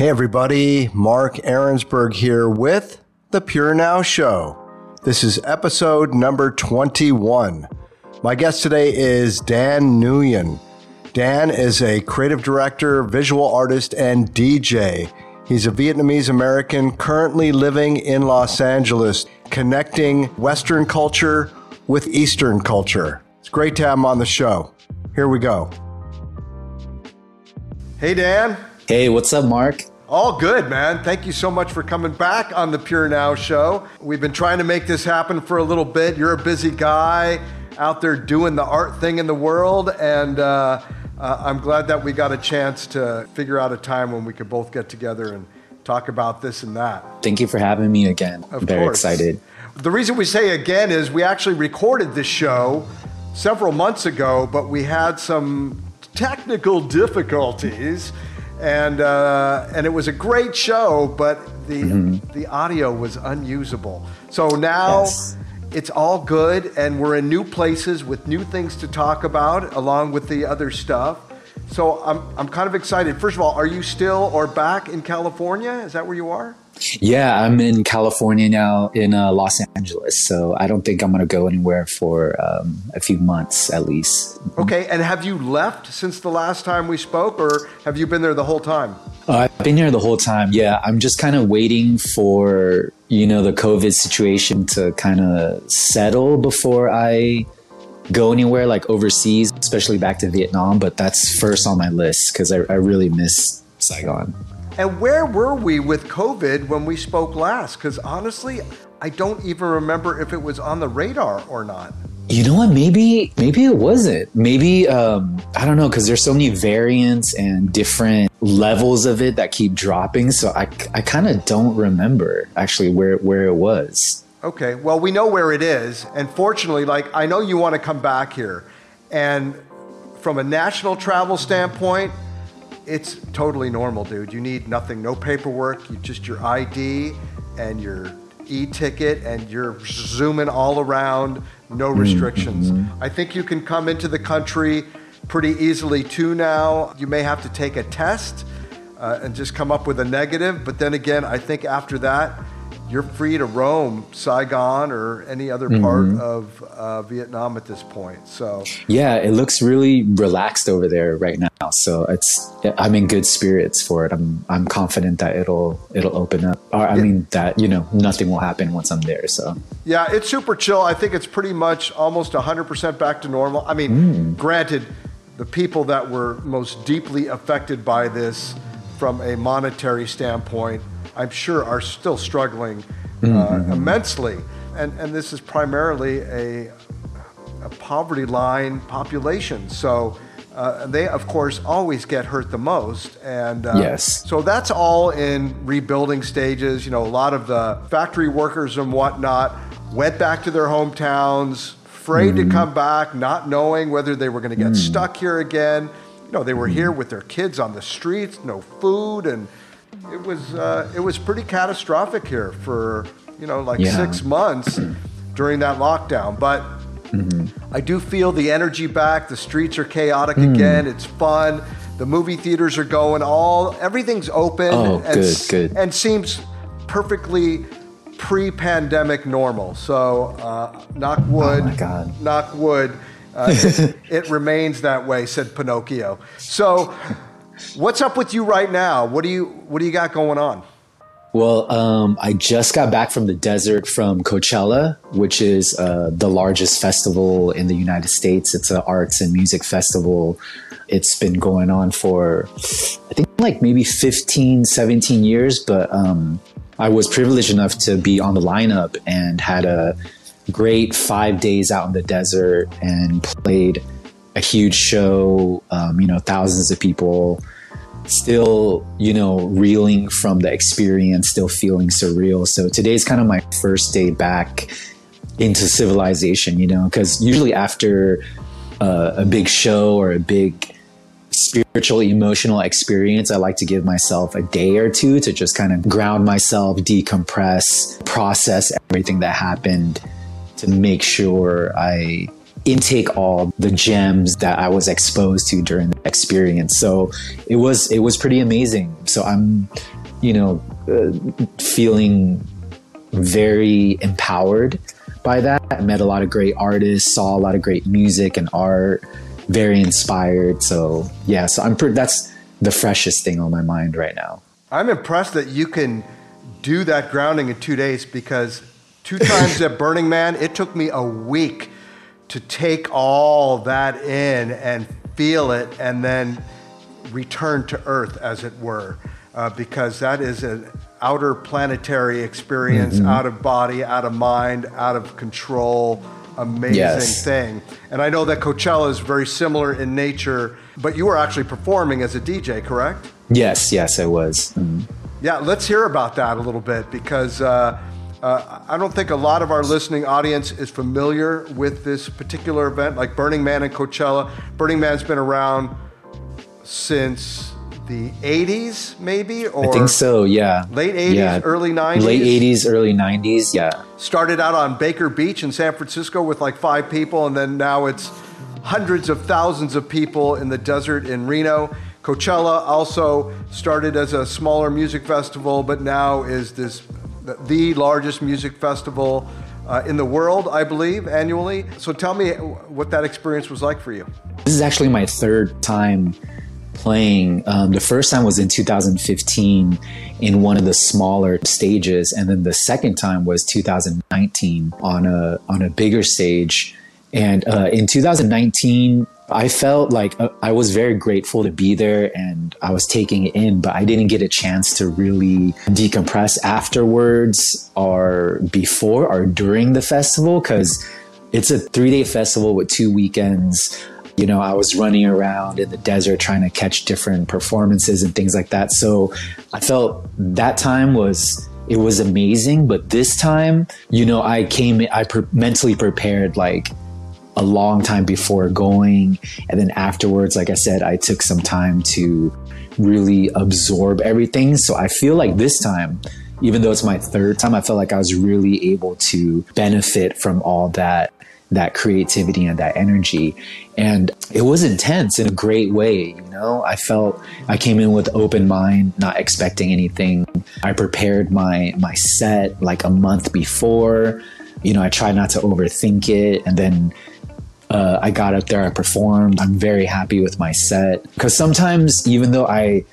Hey, everybody, Mark Ahrensberg here with The Pure Now Show. This is episode number 21. My guest today is Dan Nguyen. Dan is a creative director, visual artist, and DJ. He's a Vietnamese American currently living in Los Angeles, connecting Western culture with Eastern culture. It's great to have him on the show. Here we go. Hey, Dan. Hey, what's up, Mark? All good, man. Thank you so much for coming back on the Pure Now show. We've been trying to make this happen for a little bit. You're a busy guy out there doing the art thing in the world, and uh, uh, I'm glad that we got a chance to figure out a time when we could both get together and talk about this and that. Thank you for having me again. Of I'm very course. excited. The reason we say again is we actually recorded this show several months ago, but we had some technical difficulties and uh, and it was a great show, but the the audio was unusable. So now Yes. it's all good, and we're in new places with new things to talk about, along with the other stuff. So I'm I'm kind of excited. First of all, are you still or back in California? Is that where you are? Yeah, I'm in California now, in uh, Los Angeles. So I don't think I'm going to go anywhere for um, a few months at least. Okay, and have you left since the last time we spoke, or have you been there the whole time? Uh, I've been here the whole time. Yeah, I'm just kind of waiting for, you know, the COVID situation to kind of settle before I go anywhere like overseas, especially back to Vietnam. But that's first on my list because I, I really miss Saigon. And where were we with COVID when we spoke last? Because honestly, I don't even remember if it was on the radar or not. You know what? Maybe maybe it wasn't. Maybe um, I don't know because there's so many variants and different levels of it that keep dropping. So I, I kind of don't remember actually where where it was. Okay, well, we know where it is. And fortunately, like, I know you want to come back here. And from a national travel standpoint, it's totally normal, dude. You need nothing, no paperwork, you just your ID and your e ticket, and you're zooming all around, no restrictions. I think you can come into the country pretty easily too now. You may have to take a test uh, and just come up with a negative, but then again, I think after that, you're free to roam Saigon or any other part of uh, Vietnam at this point. So, Yeah, it looks really relaxed over there right now. So it's I'm in good spirits for it. I'm I'm confident that it'll it'll open up. Or I mean that you know nothing will happen once I'm there. So yeah, it's super chill. I think it's pretty much almost 100% back to normal. I mean, granted, the people that were most deeply affected by this from a monetary standpoint, I'm sure are still struggling uh, immensely. And, and this is primarily a, a poverty line population. So uh, they, of course, always get hurt the most. And uh, Yes. so that's all in rebuilding stages. You know, a lot of the factory workers and whatnot went back to their hometowns, afraid to come back, not knowing whether they were going to get stuck here again. You know, they were here with their kids on the streets, no food, and it was uh, it was pretty catastrophic here for you know like Yeah. six months during that lockdown. But I do feel the energy back. The streets are chaotic Hmm. again. It's fun. The movie theaters are going. All everything's open. Oh, and, good, good. And seems perfectly pre-pandemic normal. So, uh, knock wood. Oh my God. Knock wood. Uh, it, it remains that way," said Pinocchio. So, what's up with you right now? What do you What do you got going on? Well, um, I just got back from the desert from Coachella, which is uh, the largest festival in the United States. It's an arts and music festival. It's been going on for, I think, like maybe 15, 17 years. But um, I was privileged enough to be on the lineup and had a great five days out in the desert and played a huge show, um, you know, thousands of people still, you know, reeling from the experience, still feeling surreal. So today's kind of my first day back into civilization, you know, because usually after uh, a big show or a big spiritual, emotional experience, I like to give myself a day or two to just kind of ground myself, decompress, process everything that happened to make sure I intake all the gems that I was exposed to during the experience. So it was it was pretty amazing. So I'm, you know, uh, feeling very empowered by that. I met a lot of great artists, saw a lot of great music and art, very inspired. So yeah, so I'm pretty. That's the freshest thing on my mind right now. I'm impressed that you can do that grounding in two days because two times at Burning Man, it took me a week to take all that in and feel it and then return to Earth, as it were, uh, because that is an outer planetary experience, mm-hmm. out of body, out of mind, out of control. Amazing yes. thing. And I know that Coachella is very similar in nature, but you were actually performing as a DJ, correct? Yes, yes, I was. Mm-hmm. Yeah, let's hear about that a little bit because uh, uh, I don't think a lot of our listening audience is familiar with this particular event, like Burning Man and Coachella. Burning Man's been around since the 80s, maybe? Or I think so, yeah. Late 80s, yeah. early 90s? Late 80s, early 90s, yeah. Started out on Baker Beach in San Francisco with like five people, and then now it's hundreds of thousands of people in the desert in Reno. Coachella also started as a smaller music festival, but now is this the largest music festival uh, in the world, I believe, annually. So tell me what that experience was like for you. This is actually my third time playing. Um, the first time was in 2015 in one of the smaller stages, and then the second time was 2019 on a on a bigger stage. And uh, in 2019, I felt like uh, I was very grateful to be there and I was taking it in, but I didn't get a chance to really decompress afterwards or before or during the festival because it's a three day festival with two weekends. You know, I was running around in the desert trying to catch different performances and things like that. So I felt that time was it was amazing but this time you know i came i per- mentally prepared like a long time before going. And then afterwards, like I said, I took some time to really absorb everything. So I feel like this time, even though it's my third time, I felt like I was really able to benefit from all that that creativity and that energy. And it was intense in a great way, you know. I felt I came in with open mind, not expecting anything. I prepared my my set like a month before. You know, I tried not to overthink it and then uh, I got up there, I performed. I'm very happy with my set. Because sometimes, even though I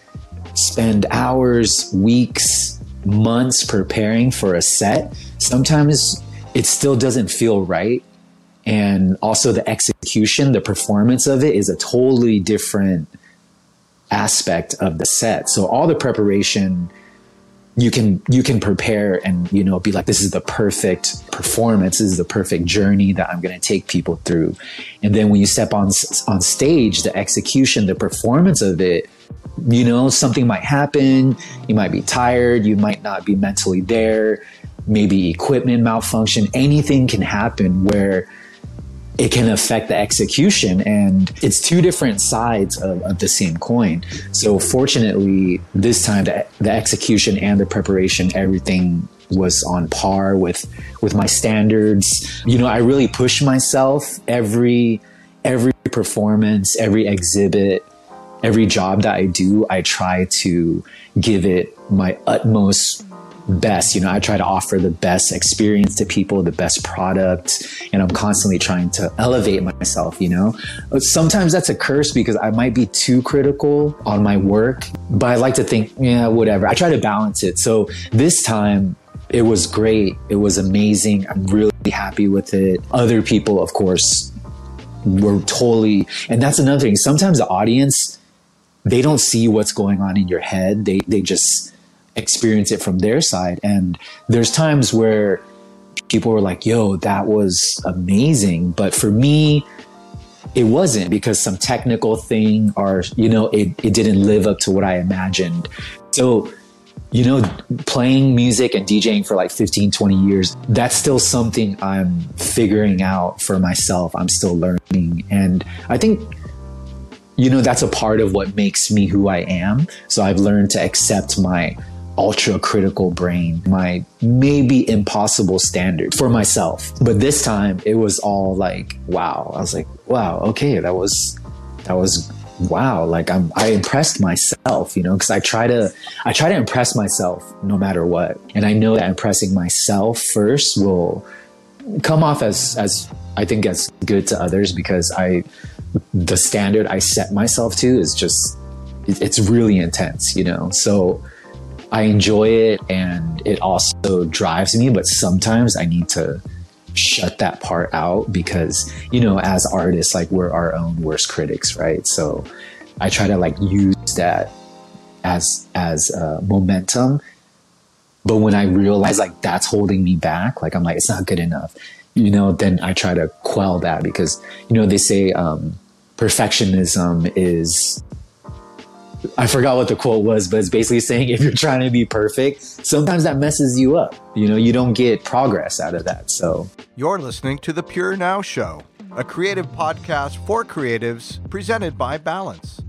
spend hours, weeks, months preparing for a set, sometimes it still doesn't feel right. And also, the execution, the performance of it is a totally different aspect of the set. So, all the preparation you can you can prepare and you know be like this is the perfect performance. This is the perfect journey that i'm going to take people through. And then when you step on on stage the execution the performance of it you know something might happen. You might be tired. You might not be mentally there. Maybe equipment malfunction. Anything can happen where it can affect the execution and it's two different sides of, of, the same coin. So fortunately this time the, the execution and the preparation everything was on par with with my standards. You know i really push myself every every performance every exhibit every job that i do i try to give it my utmost best. You know, I try to offer the best experience to people, the best product, and I'm constantly trying to elevate myself, you know. Uh, sometimes that's a curse because I might be too critical on my work, but I like to think, yeah, whatever. I try to balance it. So this time, it was great. It was amazing. I'm really happy with it. Other people, of course, were totally, and that's another thing. Sometimes the audience, they don't see what's going on in your head. They, they just, experience it from their side. And there's times where people were like, yo, that was amazing. But for me, it wasn't because some technical thing or, you know, it, it didn't live up to what I imagined. So, you know, playing music and DJing for like 15, 20 years, that's still something I'm figuring out for myself. I'm still learning. And I think you know that's a part of what makes me who i am so i've learned to accept my ultra critical brain, my maybe impossible standard for myself. But this time it was all like, wow. I was like, wow, okay, that was, that was wow like i'm i impressed myself you know because i try to i try to impress myself no matter what and i know that impressing myself first will come off as as i think as good to others because i the standard i set myself to is just it's really intense you know so i enjoy it and it also drives me but sometimes i need to shut that part out because you know as artists like we're our own worst critics right? So i try to like use that as as uh, momentum. But when i realize like that's holding me back like i'm like it's not good enough you know then i try to quell that because you know they say um, perfectionism is I forgot what the quote was, but it's basically saying if you're trying to be perfect, sometimes that messes you up. You know, you don't get progress out of that. So, you're listening to The Pure Now Show, a creative podcast for creatives presented by Balance.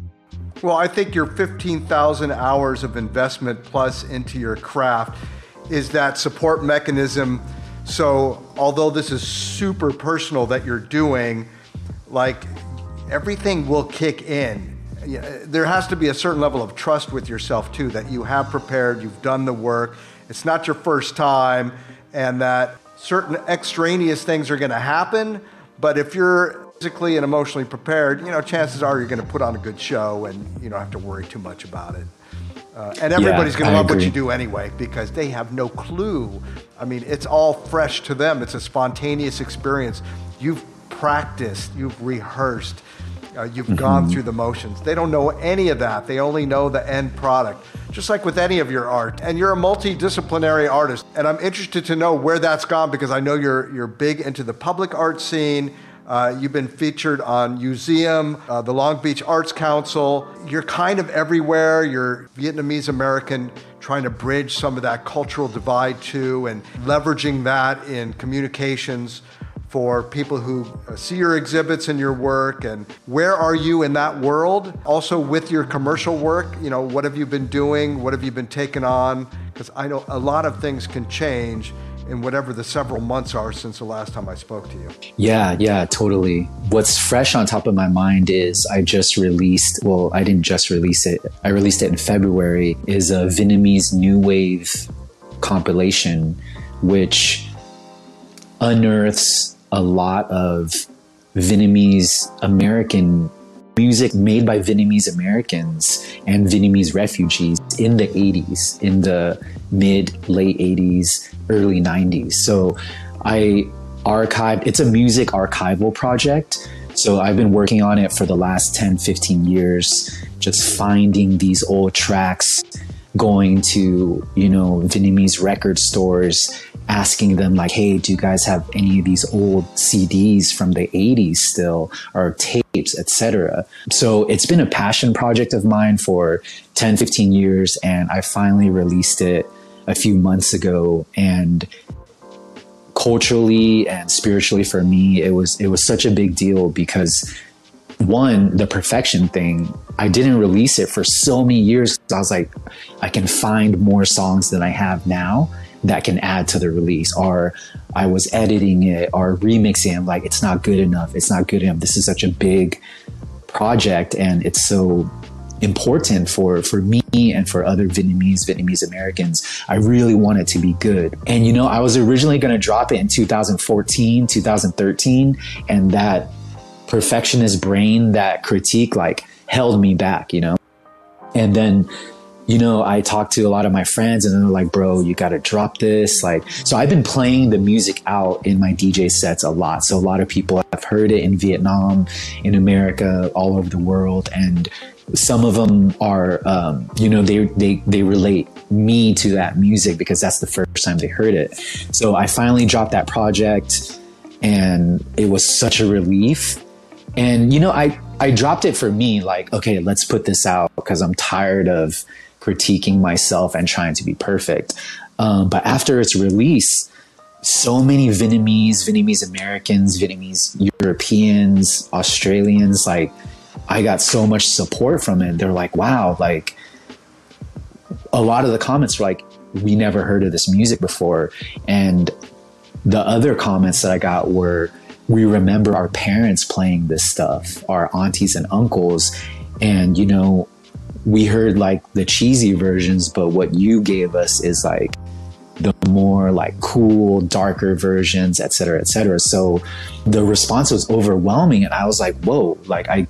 Well, I think your 15,000 hours of investment plus into your craft is that support mechanism. So, although this is super personal that you're doing, like everything will kick in there has to be a certain level of trust with yourself too that you have prepared, you've done the work, it's not your first time, and that certain extraneous things are going to happen. But if you're physically and emotionally prepared, you know, chances are you're going to put on a good show and you don't have to worry too much about it. Uh, and everybody's yeah, going to love agree. what you do anyway because they have no clue. I mean, it's all fresh to them. It's a spontaneous experience. You've practiced, you've rehearsed, uh, you've mm-hmm. gone through the motions. They don't know any of that. They only know the end product, just like with any of your art. And you're a multidisciplinary artist. And I'm interested to know where that's gone because I know you're, you're big into the public art scene. Uh, you've been featured on Museum, uh, the Long Beach Arts Council. You're kind of everywhere. You're Vietnamese American, trying to bridge some of that cultural divide too, and leveraging that in communications for people who uh, see your exhibits and your work and where are you in that world also with your commercial work you know what have you been doing what have you been taking on because i know a lot of things can change in whatever the several months are since the last time I spoke to you. Yeah, yeah, totally. What's fresh on top of my mind is I just released, well, I didn't just release it, I released it in February, is a Vietnamese New Wave compilation, which unearths a lot of Vietnamese American music made by Vietnamese Americans and Vietnamese refugees in the 80s, in the mid, late 80s, early 90s. So I archived, it's a music archival project. So I've been working on it for the last 10, 15 years, just finding these old tracks, going to, you know, Vietnamese record stores asking them like, "Hey, do you guys have any of these old CDs from the 80s still or tapes, etc." So, it's been a passion project of mine for 10, 15 years and I finally released it a few months ago and culturally and spiritually for me, it was it was such a big deal because one, the perfection thing, I didn't release it for so many years. I was like, I can find more songs than I have now that can add to the release or I was editing it or remixing it. like, it's not good enough. It's not good enough. This is such a big project and it's so important for for me and for other Vietnamese Vietnamese Americans. I really want it to be good. And you know, I was originally going to drop it in 2014, 2013 and that perfectionist brain, that critique like held me back, you know. And then you know, I talked to a lot of my friends and they're like, bro, you got to drop this. Like, so I've been playing the music out in my DJ sets a lot. So a lot of people have heard it in Vietnam, in America, all over the world. And some of them are, um, you know, they, they, they relate me to that music because that's the first time they heard it. So I finally dropped that project and it was such a relief. And, you know, I, I dropped it for me, like, okay, let's put this out because I'm tired of critiquing myself and trying to be perfect. Um, but after its release, so many Vietnamese, Vietnamese Americans, Vietnamese Europeans, Australians, like I got so much support from it. They're like, wow, like a lot of the comments were like, we never heard of this music before. And the other comments that I got were, we remember our parents playing this stuff, our aunties and uncles. And, you know, we heard like the cheesy versions, but what you gave us is like the more like cool, darker versions, et cetera, et cetera. So the response was overwhelming. And I was like, whoa, like I,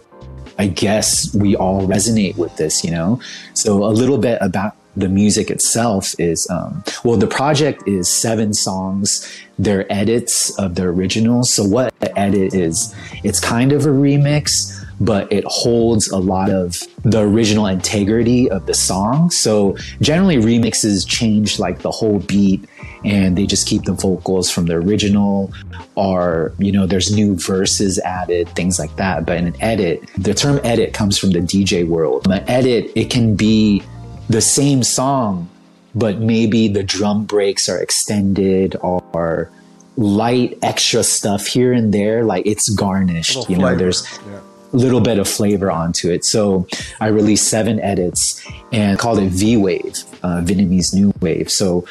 I guess we all resonate with this, you know? So a little bit about the music itself is, um, well, the project is seven songs. They're edits of the original. So what the edit is, it's kind of a remix, but it holds a lot of the original integrity of the song. So generally remixes change like the whole beat and they just keep the vocals from the original or you know there's new verses added things like that but in an edit the term edit comes from the dj world an edit it can be the same song but maybe the drum breaks are extended or light extra stuff here and there like it's garnished you know there's yeah little bit of flavor onto it. So I released seven edits and called it V Wave, uh, Vietnamese New Wave. So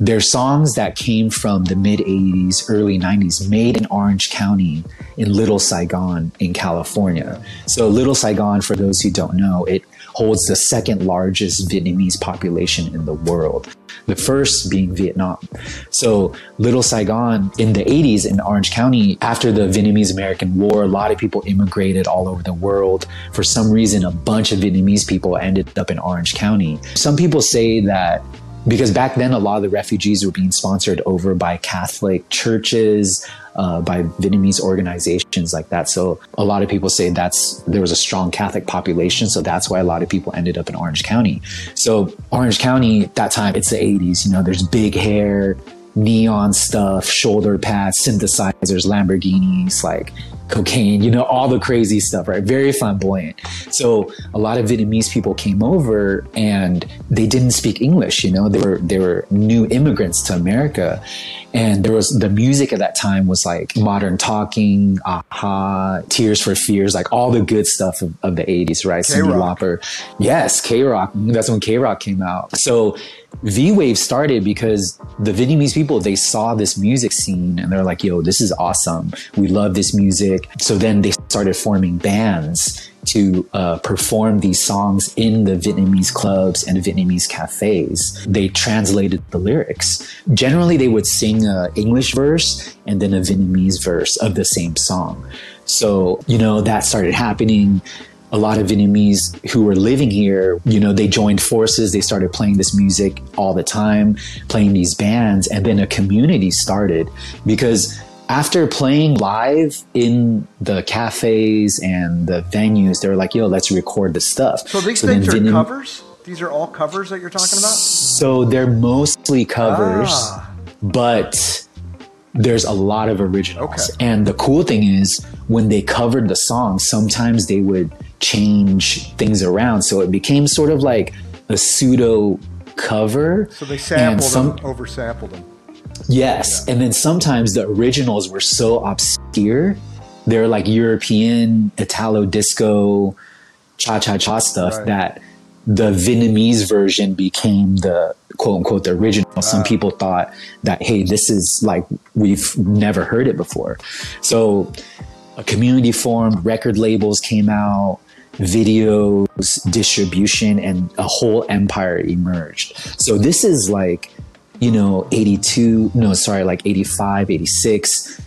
they're songs that came from the mid 80s, early 90s, made in Orange County in Little Saigon in California. So Little Saigon, for those who don't know, it holds the second largest Vietnamese population in the world. The first being Vietnam. So Little Saigon in the 80s in Orange County, after the Vietnamese American War, a lot of people immigrated all over the world. For some reason, a bunch of Vietnamese people ended up in Orange County. Some people say that because back then a lot of the refugees were being sponsored over by Catholic churches, uh, by Vietnamese organizations like that. So a lot of people say that's there was a strong Catholic population, so that's why a lot of people ended up in Orange County. So Orange County, that time it's the 80s. You know, there's big hair, neon stuff, shoulder pads, synthesizers, Lamborghinis, like cocaine, you know, all the crazy stuff, right? Very flamboyant. So a lot of Vietnamese people came over and they didn't speak English, you know, they were they were new immigrants to America. And there was the music at that time was like modern talking, a-ha, tears for fears, like all the good stuff of, of the 80s, right? Cyndi Lauper. Yes, KROQ. That's when KROQ came out. So V Wave started because the Vietnamese people, they saw this music scene and they're like, yo, this is awesome. We love this music. So then they started forming bands to uh, perform these songs in the Vietnamese clubs and Vietnamese cafes. They translated the lyrics. Generally, they would sing an English verse and then a Vietnamese verse of the same song. So, you know, that started happening a lot of Vietnamese who were living here, you know, they joined forces. They started playing this music all the time, playing these bands, and then a community started because after playing live in the cafes and the venues, they were like, "Yo, let's record the stuff." So these so things are Vietnam- covers. These are all covers that you're talking about. So they're mostly covers, ah. but there's a lot of originals. Okay. And the cool thing is when they covered the song, sometimes they would change things around. So it became sort of like a pseudo cover. So they sampled some, them, oversampled them. Yes. Yeah. And then sometimes the originals were so obscure. They're like European Italo disco cha cha cha stuff right. that the Vietnamese version became the quote unquote the original. Some ah. people thought that, hey, this is like we've never heard it before. So a community formed, record labels came out, videos, distribution, and a whole empire emerged. So this is like, you know, 82, no, sorry, like 85, 86.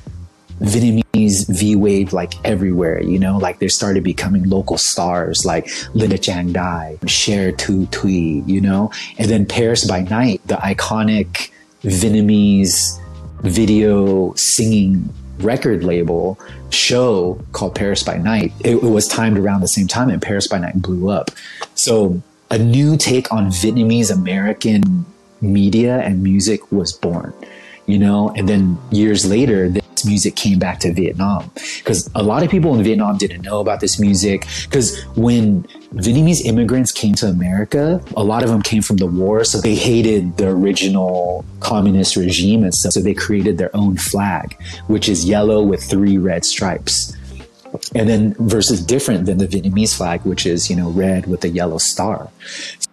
Vietnamese V Wave like everywhere, you know, like they started becoming local stars like Linda Trang Dai, Cher Tu Tui, you know, and then Paris by Night, the iconic Vietnamese video singing record label show called Paris by Night. It, it, was timed around the same time, and Paris by Night blew up. So a new take on Vietnamese American media and music was born. You know, and then years later, this music came back to Vietnam. Because a lot of people in Vietnam didn't know about this music. Because when Vietnamese immigrants came to America, a lot of them came from the war. So they hated the original communist regime and stuff. So they created their own flag, which is yellow with three red stripes. And then versus different than the Vietnamese flag, which is, you know, red with a yellow star.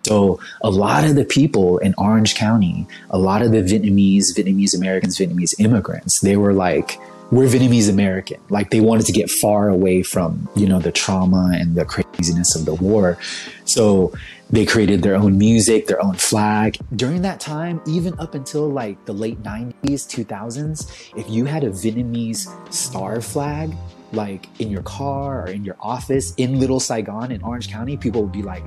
So a lot of the people in Orange County, a lot of the Vietnamese, Vietnamese Americans, Vietnamese immigrants, they were like, we're Vietnamese American. Like they wanted to get far away from, you know, the trauma and the craziness of the war. So they created their own music, their own flag. During that time, even up until like the late 90s, 2000s, if you had a Vietnamese star flag, like in your car or in your office in Little Saigon in Orange County, people would be like,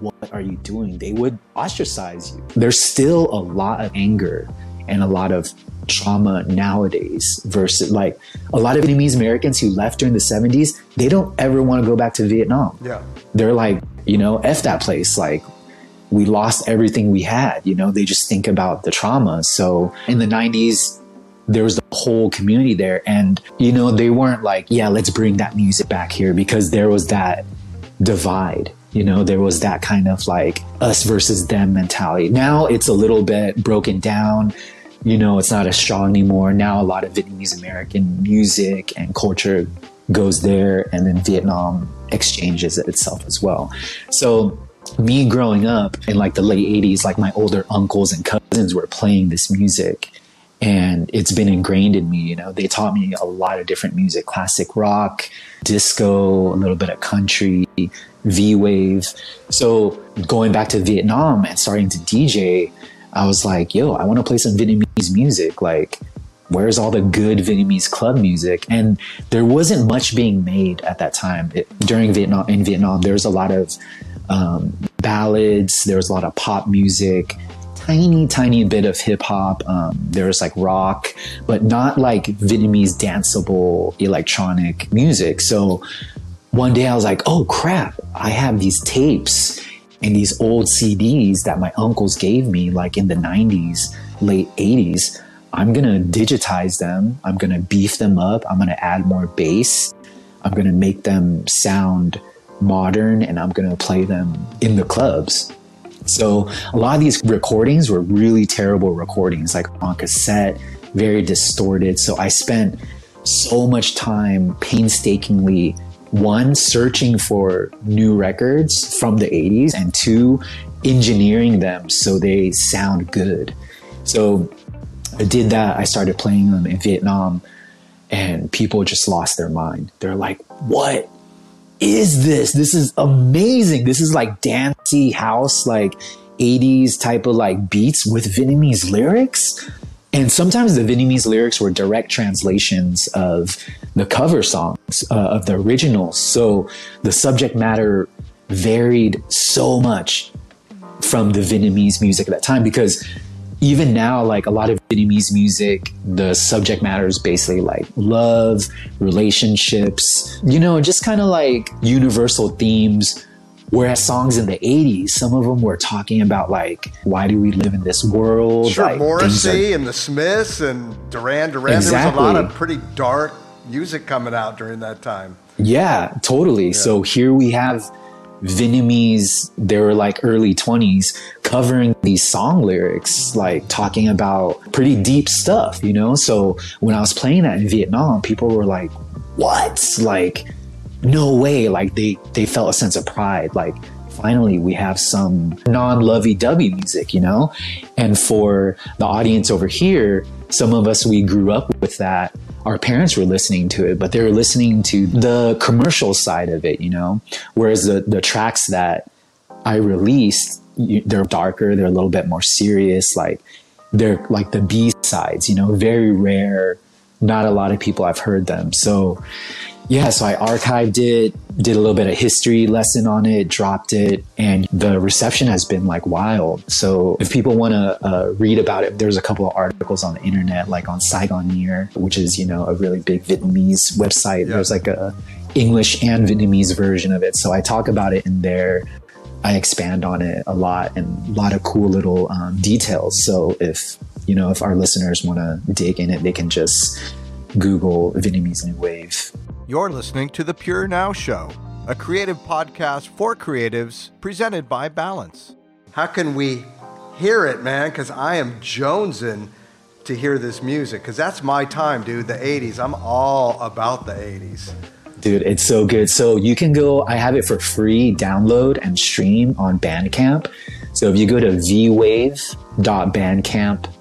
what are you doing? They would ostracize you. There's still a lot of anger and a lot of trauma nowadays versus like a lot of Vietnamese Americans who left during the 70s, they don't ever want to go back to Vietnam. Yeah. They're like, you know, F that place. Like, we lost everything we had. You know, they just think about the trauma. So in the 90s, there was the whole community there. And, you know, they weren't like, yeah, let's bring that music back here because there was that divide. You know, there was that kind of like us versus them mentality. Now it's a little bit broken down you know, it's not as strong anymore. Now a lot of Vietnamese American music and culture goes there, and then Vietnam exchanges it itself as well. So me growing up in like the late 80s, like my older uncles and cousins were playing this music and it's been ingrained in me. You know, they taught me a lot of different music, classic rock, disco, a little bit of country, V wave. So going back to Vietnam and starting to DJ, I was like, yo, I want to play some Vietnamese music. Like, where's all the good Vietnamese club music? And there wasn't much being made at that time. It, during Vietnam, in Vietnam, there was a lot of um, ballads, there was a lot of pop music, tiny, tiny bit of hip hop. Um, there was like rock, but not like Vietnamese danceable electronic music. So one day I was like, oh crap, I have these tapes and these old CDs that my uncles gave me, like in the 90s, late 80s, I'm gonna digitize them. I'm gonna beef them up. I'm gonna add more bass. I'm gonna make them sound modern and I'm gonna play them in the clubs. So a lot of these recordings were really terrible recordings, like on cassette, very distorted. So I spent so much time painstakingly one, searching for new records from the 80s, and two, engineering them so they sound good. So I did that. I started playing them in Vietnam, and people just lost their mind. They're like, what is this? This is amazing. This is like dancey house, like 80s type of like beats with Vietnamese lyrics. And sometimes the Vietnamese lyrics were direct translations of the cover songs uh, of the originals. So the subject matter varied so much from the Vietnamese music at that time because even now, like a lot of Vietnamese music, the subject matter is basically like love, relationships, you know, just kind of like universal themes Whereas songs in the 80s, some of them were talking about like, why do we live in this world? Sure, like, Morrissey and the Smiths and Duran Duran. Exactly. There was a lot of pretty dark music coming out during that time. Yeah, totally. Yeah. So here we have Vietnamese, they were like early 20s, covering these song lyrics, like talking about pretty deep stuff, you know? So when I was playing that in Vietnam, people were like, what? Like, no way like they they felt a sense of pride. Like finally we have some non-lovey-dovey music you know? And for the audience over here some of us we grew up with that. Our parents were listening to it but they were listening to the commercial side of it you know? Whereas the the tracks that i released they're darker they're a little bit more serious like they're like the b sides you know? Very rare not a lot of people have heard them so yeah, so I archived it, did a little bit of history lesson on it, dropped it, and the reception has been like wild. So if people want to uh, read about it, there's a couple of articles on the internet, like on Saigon Saigoneer, which is you know a really big Vietnamese website. Yeah. There's like a English and Vietnamese version of it. So I talk about it in there. I expand on it a lot and a lot of cool little um, details. So if you know if our listeners want to dig in it, they can just Google Vietnamese New Wave you're listening to The Pure Now Show, a creative podcast for creatives presented by Balance. How can we hear it, man? Because I am jonesing to hear this music, because that's my time, dude, the 80s. I'm all about the 80s. Dude, it's so good. So you can go, I have it for free download and stream on Bandcamp. So if you go to vwave.bandcamp.com,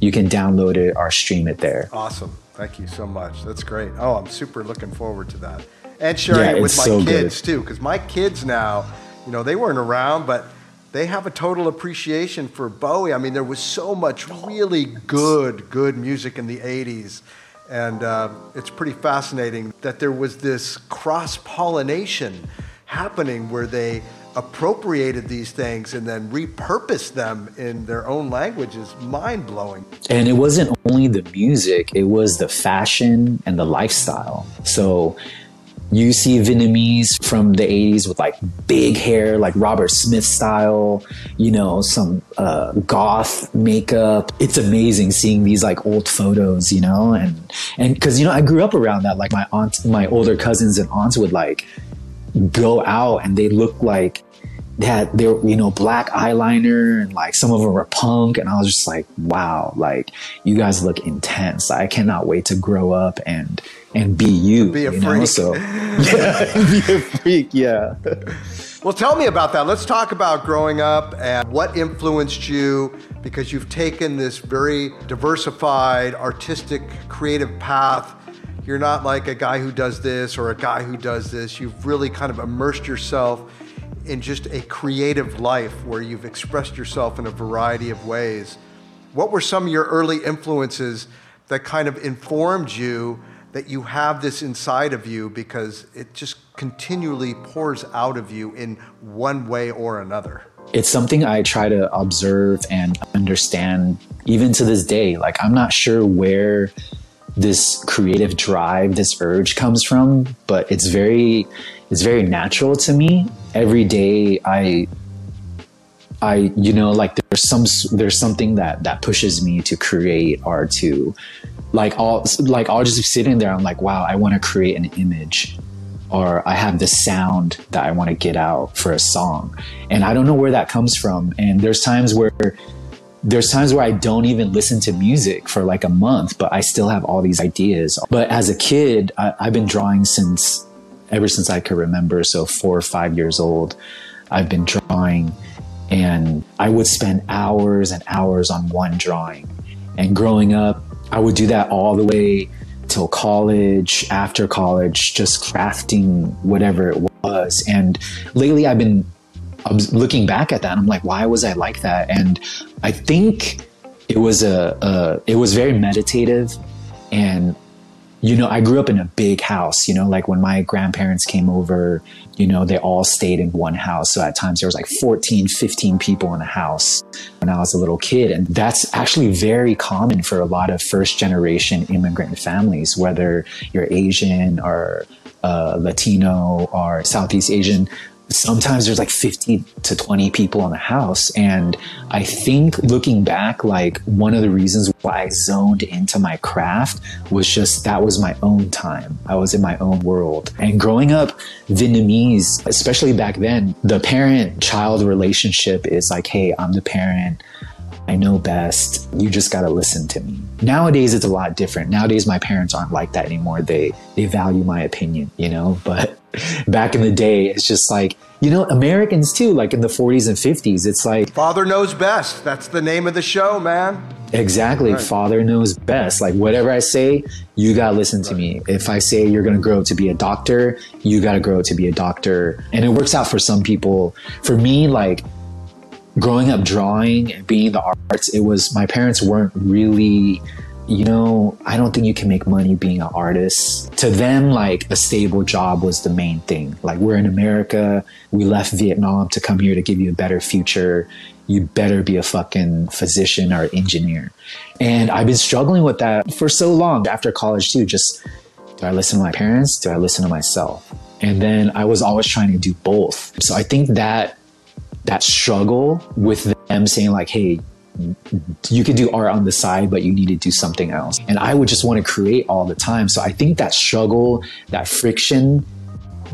you can download it or stream it there. Awesome. Thank you so much. That's great. Oh, I'm super looking forward to that. And sharing Yeah, it with my so kids good. too, because my kids now, you know, they weren't around, but they have a total appreciation for Bowie. I mean, there was so much really good, good music in the 80s. And uh, it's pretty fascinating that there was this cross pollination happening where they appropriated these things and then repurposed them in their own language is mind blowing. And it wasn't only the music, it was the fashion and the lifestyle. So you see Vietnamese from the 80s with like big hair, like Robert Smith style, you know, some uh, goth makeup. It's amazing seeing these like old photos, you know, and, and cause, you know, I grew up around that. Like my aunt, my older cousins and aunts would like go out and they look like they had they were, you know black eyeliner and like some of them were punk and I was just like wow like you guys look intense I cannot wait to grow up and and be you Be a you know freak. so yeah be a freak yeah Well, tell me about that. Let's talk about growing up and what influenced you because you've taken this very diversified, artistic, creative path. You're not like a guy who does this or a guy who does this. You've really kind of immersed yourself in just a creative life where you've expressed yourself in a variety of ways. What were some of your early influences that kind of informed you that you have this inside of you because it just continually pours out of you in one way or another? it's something I try to observe and understand even to this day. Like, I'm not sure where this creative drive, this urge comes from, but it's very, it's very natural to me. Every day I, I, you know, like there's some, there's something that, that pushes me to create or to like, all, like I'll just be sitting there. I'm like, wow, I want to create an image or I have the sound that I want to get out for a song. And I don't know where that comes from. And there's times where there's times where I don't even listen to music for like a month, but I still have all these ideas. But as a kid, I, I've been drawing since ever since I could remember. So four or five years old, I've been drawing and I would spend hours and hours on one drawing. And growing up, I would do that all the way till college, after college, just crafting whatever it was. And lately I've been looking back at that I'm like, why was I like that? And I think it was a, a it was very meditative and you know, I grew up in a big house, you know, like when my grandparents came over, you know, they all stayed in one house. So at times there was like 14, 15 people in a house when I was a little kid. And that's actually very common for a lot of first generation immigrant families, whether you're Asian or uh, Latino or Southeast Asian sometimes there's like 50 to 20 people in the house. And I think looking back, like one of the reasons why I zoned into my craft was just that was my own time. I was in my own world. And growing up Vietnamese, especially back then, the parent child relationship is like, hey, I'm the parent. I know best. You just got to listen to me. Nowadays it's a lot different. Nowadays my parents aren't like that anymore. They they value my opinion, you know, but back in the day it's just like, you know, Americans too, like in the 40s and 50s, it's like Father knows best. That's the name of the show, man. exactly Right. father knows best. Like whatever I say, you got to listen to me. If I say you're going to grow to be a doctor, you got to grow to be a doctor. And it works out for some people. For me like growing up drawing and being in the arts, it was my parents weren't really, you know, I don't think you can make money being an artist. To them, like a stable job was the main thing. Like we're in America, we left Vietnam to come here to give you a better future. You better be a fucking physician or engineer. And I've been struggling with that for so long after college too. Just do I listen to my parents? Do I listen to myself? And then I was always trying to do both. So I think that that struggle with them saying like, hey, you could do art on the side, but you need to do something else. And I would just want to create all the time. So I think that struggle, that friction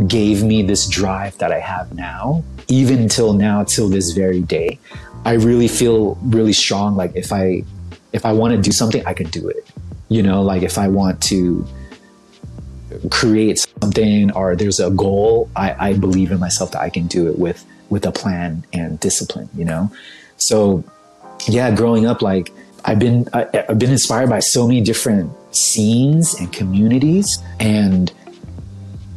gave me this drive that I have now, even till now, till this very day. I really feel really strong. Like if I, if I want to do something, I can do it. You know, like if I want to create something or there's a goal, I, I believe in myself that I can do it with with a plan and discipline, you know? So yeah, growing up, like I've been I, I've been inspired by so many different scenes and communities and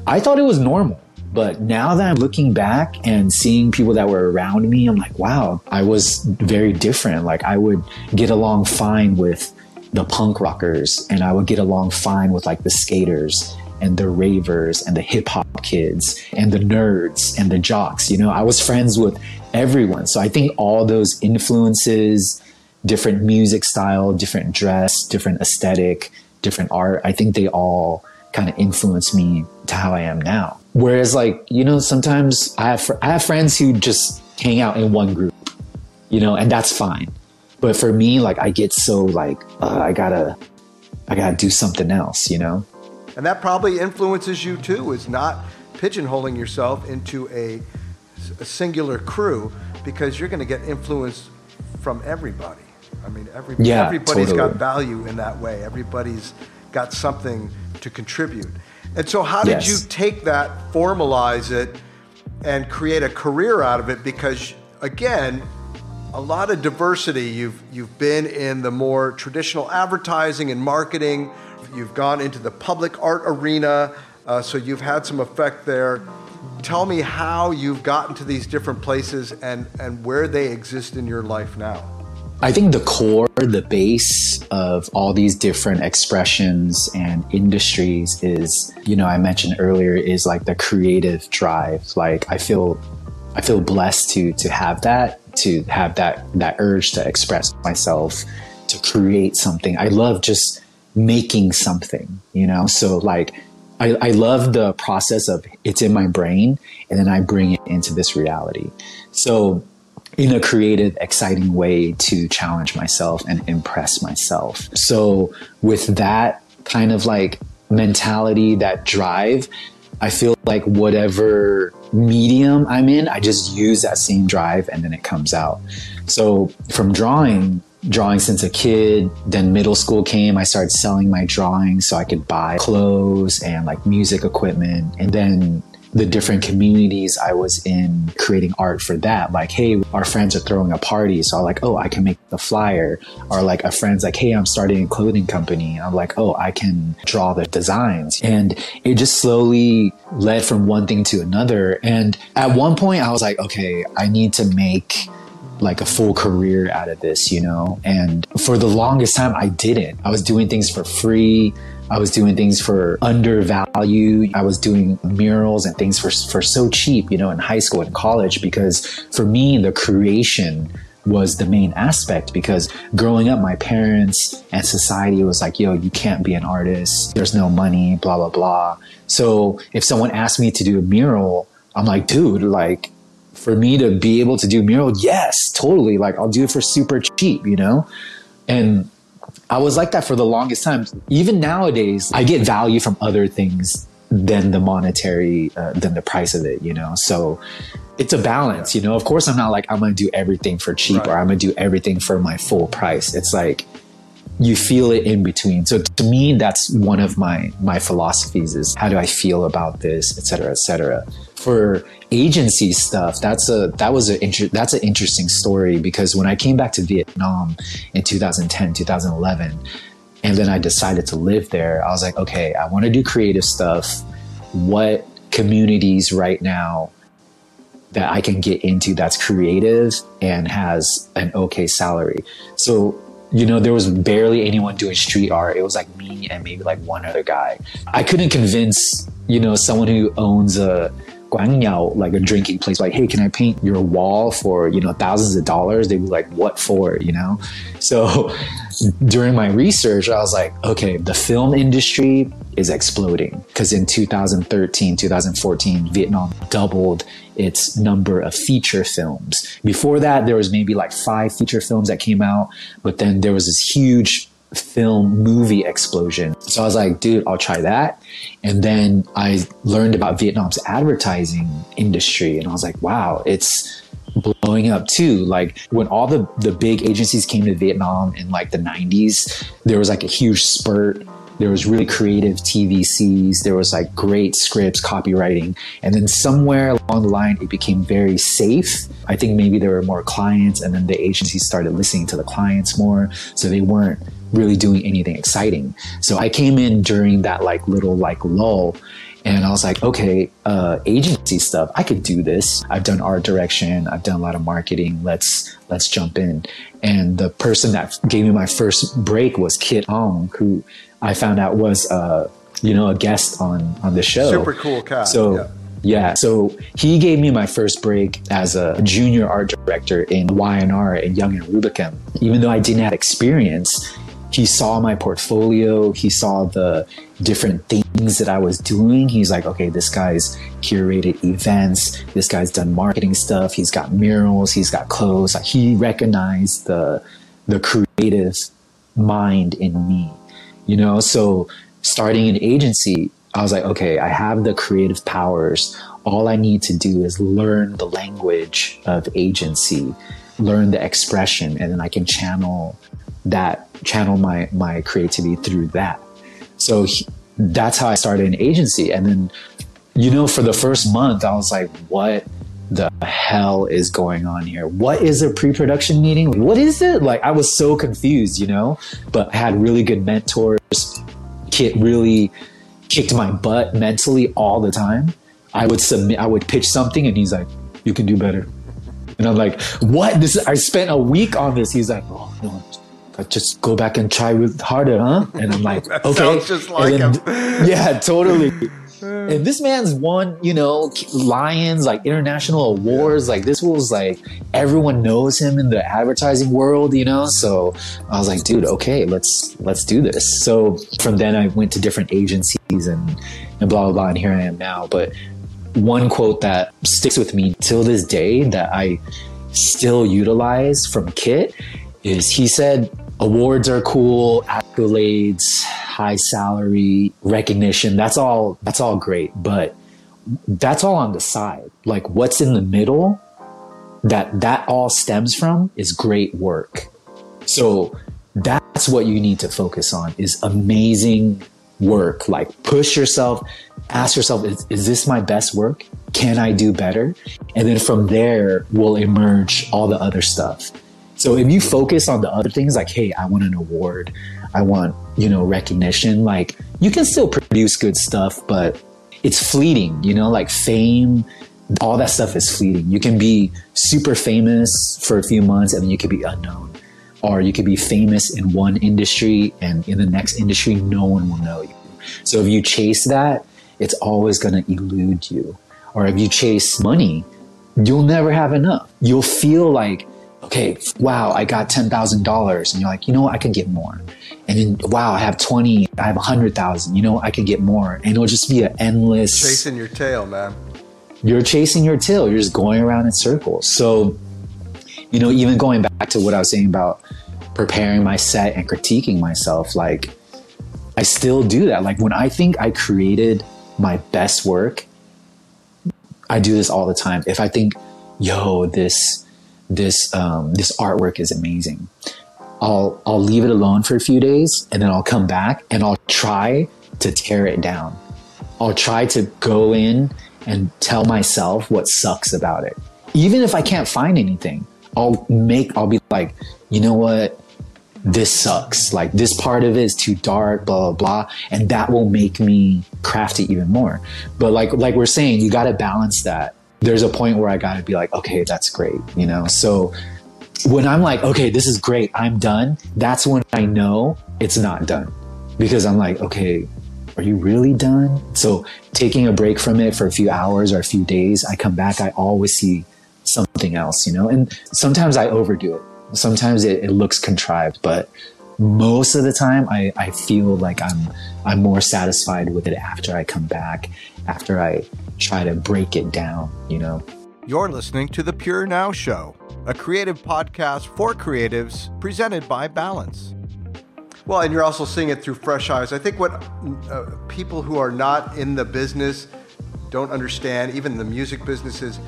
I thought it was normal. But now that I'm looking back and seeing people that were around me, I'm like, wow, I was very different. Like I would get along fine with the punk rockers and I would get along fine with like the skaters and the ravers and the hip hop kids and the nerds and the jocks. You know, I was friends with everyone. So I think all those influences, different music style, different dress, different aesthetic, different art, I think they all kind of influenced me to how I am now. Whereas like, you know, sometimes I have, I have friends who just hang out in one group, you know, and that's fine but for me, like I get so like uh, I gotta, I gotta do something else, you know. And that probably influences you too. Is not pigeonholing yourself into a, a singular crew because you're going to get influence from everybody. I mean, every, yeah, everybody's totally. got value in that way. Everybody's got something to contribute. And so, how did Yes. you take that, formalize it, and create a career out of it? Because again, a lot of diversity. You've you've been in the more traditional advertising and marketing. You've gone into the public art arena, uh, so you've had some effect there. Tell me how you've gotten to these different places and and where they exist in your life now. I think the core, the base of all these different expressions and industries is, you know, I mentioned earlier is like the creative drive. Like I feel I feel blessed to to have that, to have that that urge to express myself, to create something. I love just making something, you know? So like I, I love the process of it's in my brain and then I bring it into this reality. So in a creative, exciting way to challenge myself and impress myself. So with that kind of like mentality, that drive, I feel like whatever medium I'm in, I just use that same drive and then it comes out. So from drawing, drawing since a kid, then middle school came, I started selling my drawings so I could buy clothes and like music equipment. And then the different communities I was in creating art for that. Like, hey, our friends are throwing a party. So I'm like, oh, I can make the flyer. Or like a friend's like, hey, I'm starting a clothing company. I'm like, oh, I can draw the designs. And it just slowly led from one thing to another. And at one point I was like, okay, I need to make like a full career out of this, you know? And for the longest time, I didn't. I was doing things for free. I was doing things for undervalue. I was doing murals and things for, for so cheap, you know, in high school and college, because for me, the creation was the main aspect because growing up, my parents and society was like, yo, you can't be an artist. There's no money, blah, blah, blah. So if someone asked me to do a mural, I'm like, dude, like, for me to be able to do mural, yes, totally. Like I'll do it for super cheap, you know? And I was like that for the longest time. Even nowadays, I get value from other things than the monetary, uh, than the price of it, you know? So it's a balance, you know? Of course, I'm not like, I'm going to do everything for cheap Right. or I'm going to do everything for my full price. It's like, you feel it in between. So to me, that's one of my my philosophies is how do I feel about this, et cetera, et cetera. For agency stuff, that's a that was a inter- that's an interesting story because when I came back to Vietnam in 2010, 2011, and then I decided to live there, I was like, okay, I want to do creative stuff. What communities right now that I can get into that's creative and has an okay salary. So, you know, there was barely anyone doing street art. It was like me and maybe like one other guy. I couldn't convince, you know, someone who owns a guangyao, like a drinking place, like, hey, can I paint your wall for, you know, thousands of dollars? They'd be like, what for, you know? So during my research, I was like, okay, the film industry is exploding because in 2013, 2014, Vietnam doubled its number of feature films. Before that, there was maybe like five feature films that came out, but then there was this huge film movie explosion. So I was like, dude, I'll try that. And then I learned about Vietnam's advertising industry and I was like, wow, it's blowing up too. Like when all the, the big agencies came to Vietnam in like the 90s, there was like a huge spurt. there was really creative TVCs, there was like great scripts, copywriting, and then somewhere along the line it became very safe. I think maybe there were more clients, and then the agencies started listening to the clients more, so they weren't really doing anything exciting. So I came in during that like little like lull and I was like, okay, uh, agency stuff, I could do this. I've done art direction, I've done a lot of marketing. Let's let's jump in. And the person that gave me my first break was Kit Ong, who I found out was uh, you know a guest on on the show. Super cool cat. So. Yeah. Yeah, so he gave me my first break as a junior art director in Y&R and Young and Rubicam. Even though I didn't have experience, he saw my portfolio, he saw the different things that I was doing. He's like, okay, this guy's curated events, this guy's done marketing stuff, he's got murals, he's got clothes. Like, he recognized the the creative mind in me. You know, so starting an agency, I was like, okay, I have the creative powers. All I need to do is learn the language of agency, learn the expression, and then I can channel that channel my my creativity through that. So he, that's how I started an agency. And then, you know, for the first month, I was like, what the hell is going on here? What is a pre production meeting? What is it? Like, I was so confused, you know, but I had really good mentors. Kit really kicked my butt mentally all the time. I would submit, I would pitch something, and he's like, you can do better. And I'm like, what? This I spent a week on this. He's like, oh no, just go back and try with harder, huh? And I'm like, okay. Sounds just like then, him. yeah, totally. and this man's won, you know, Lions, like international awards. Like this was like everyone knows him in the advertising world, you know. So I was like, dude, okay, let's let's do this. So from then I went to different agencies and and blah blah blah, and here I am now. But one quote that sticks with me till this day that I still utilize from Kit is he said awards are cool, accolades, high salary, recognition. That's all that's all great, but that's all on the side. Like what's in the middle that that all stems from is great work. So that's what you need to focus on is amazing work. Like push yourself, ask yourself, is, is this my best work? Can I do better? And then from there will emerge all the other stuff. So if you focus on the other things like, hey, I want an award, I want, you know, recognition, like you can still produce good stuff, but it's fleeting, you know, like fame, all that stuff is fleeting. You can be super famous for a few months and then you could be unknown. Or you could be famous in one industry and in the next industry, no one will know you. So if you chase that, it's always going to elude you. Or if you chase money, you'll never have enough. You'll feel like okay, wow, I got $10,000. And you're like, you know what? I can get more. And then, wow, I have 20, I have 100,000. You know, I can get more. And it'll just be an endless. Chasing your tail, man. You're chasing your tail. You're just going around in circles. So, you know, even going back to what I was saying about preparing my set and critiquing myself, like, I still do that. Like, when I think I created my best work, I do this all the time. If I think, yo, this this um, this artwork is amazing. I'll I'll leave it alone for a few days and then I'll come back and I'll try to tear it down. I'll try to go in and tell myself what sucks about it. Even if I can't find anything, I'll make I'll be like, you know what? This sucks. Like this part of it is too dark, blah blah blah. And that will make me craft it even more. But like like we're saying, you gotta balance that there's a point where I got to be like, okay, that's great, you know? So when I'm like, okay, this is great, I'm done, that's when I know it's not done because I'm like, okay, are you really done? So taking a break from it for a few hours or a few days, I come back, I always see something else, you know? And sometimes I overdo it. Sometimes it, it looks contrived, but most of the time I, I feel like I'm I'm more satisfied with it after I come back, after I try to break it down, you know. You're listening to The Pure Now Show, a creative podcast for creatives presented by Balance. Well, and you're also seeing it through fresh eyes. I think what uh, people who are not in the business don't understand, even the music businesses,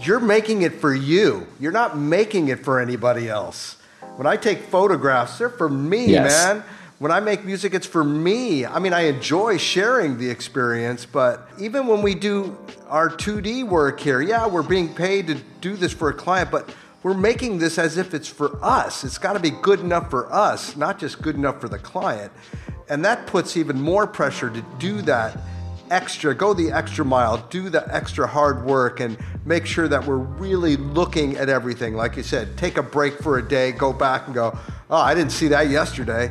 you're making it for you. You're not making it for anybody else. When I take photographs, they're for me, Yes. man. When I make music, it's for me. I mean, I enjoy sharing the experience, but even when we do our 2D work here, yeah, we're being paid to do this for a client, but we're making this as if it's for us. It's got to be good enough for us, not just good enough for the client. And that puts even more pressure to do that extra, go the extra mile, do the extra hard work, and make sure that we're really looking at everything. Like you said, take a break for a day, go back and go, oh, I didn't see that yesterday.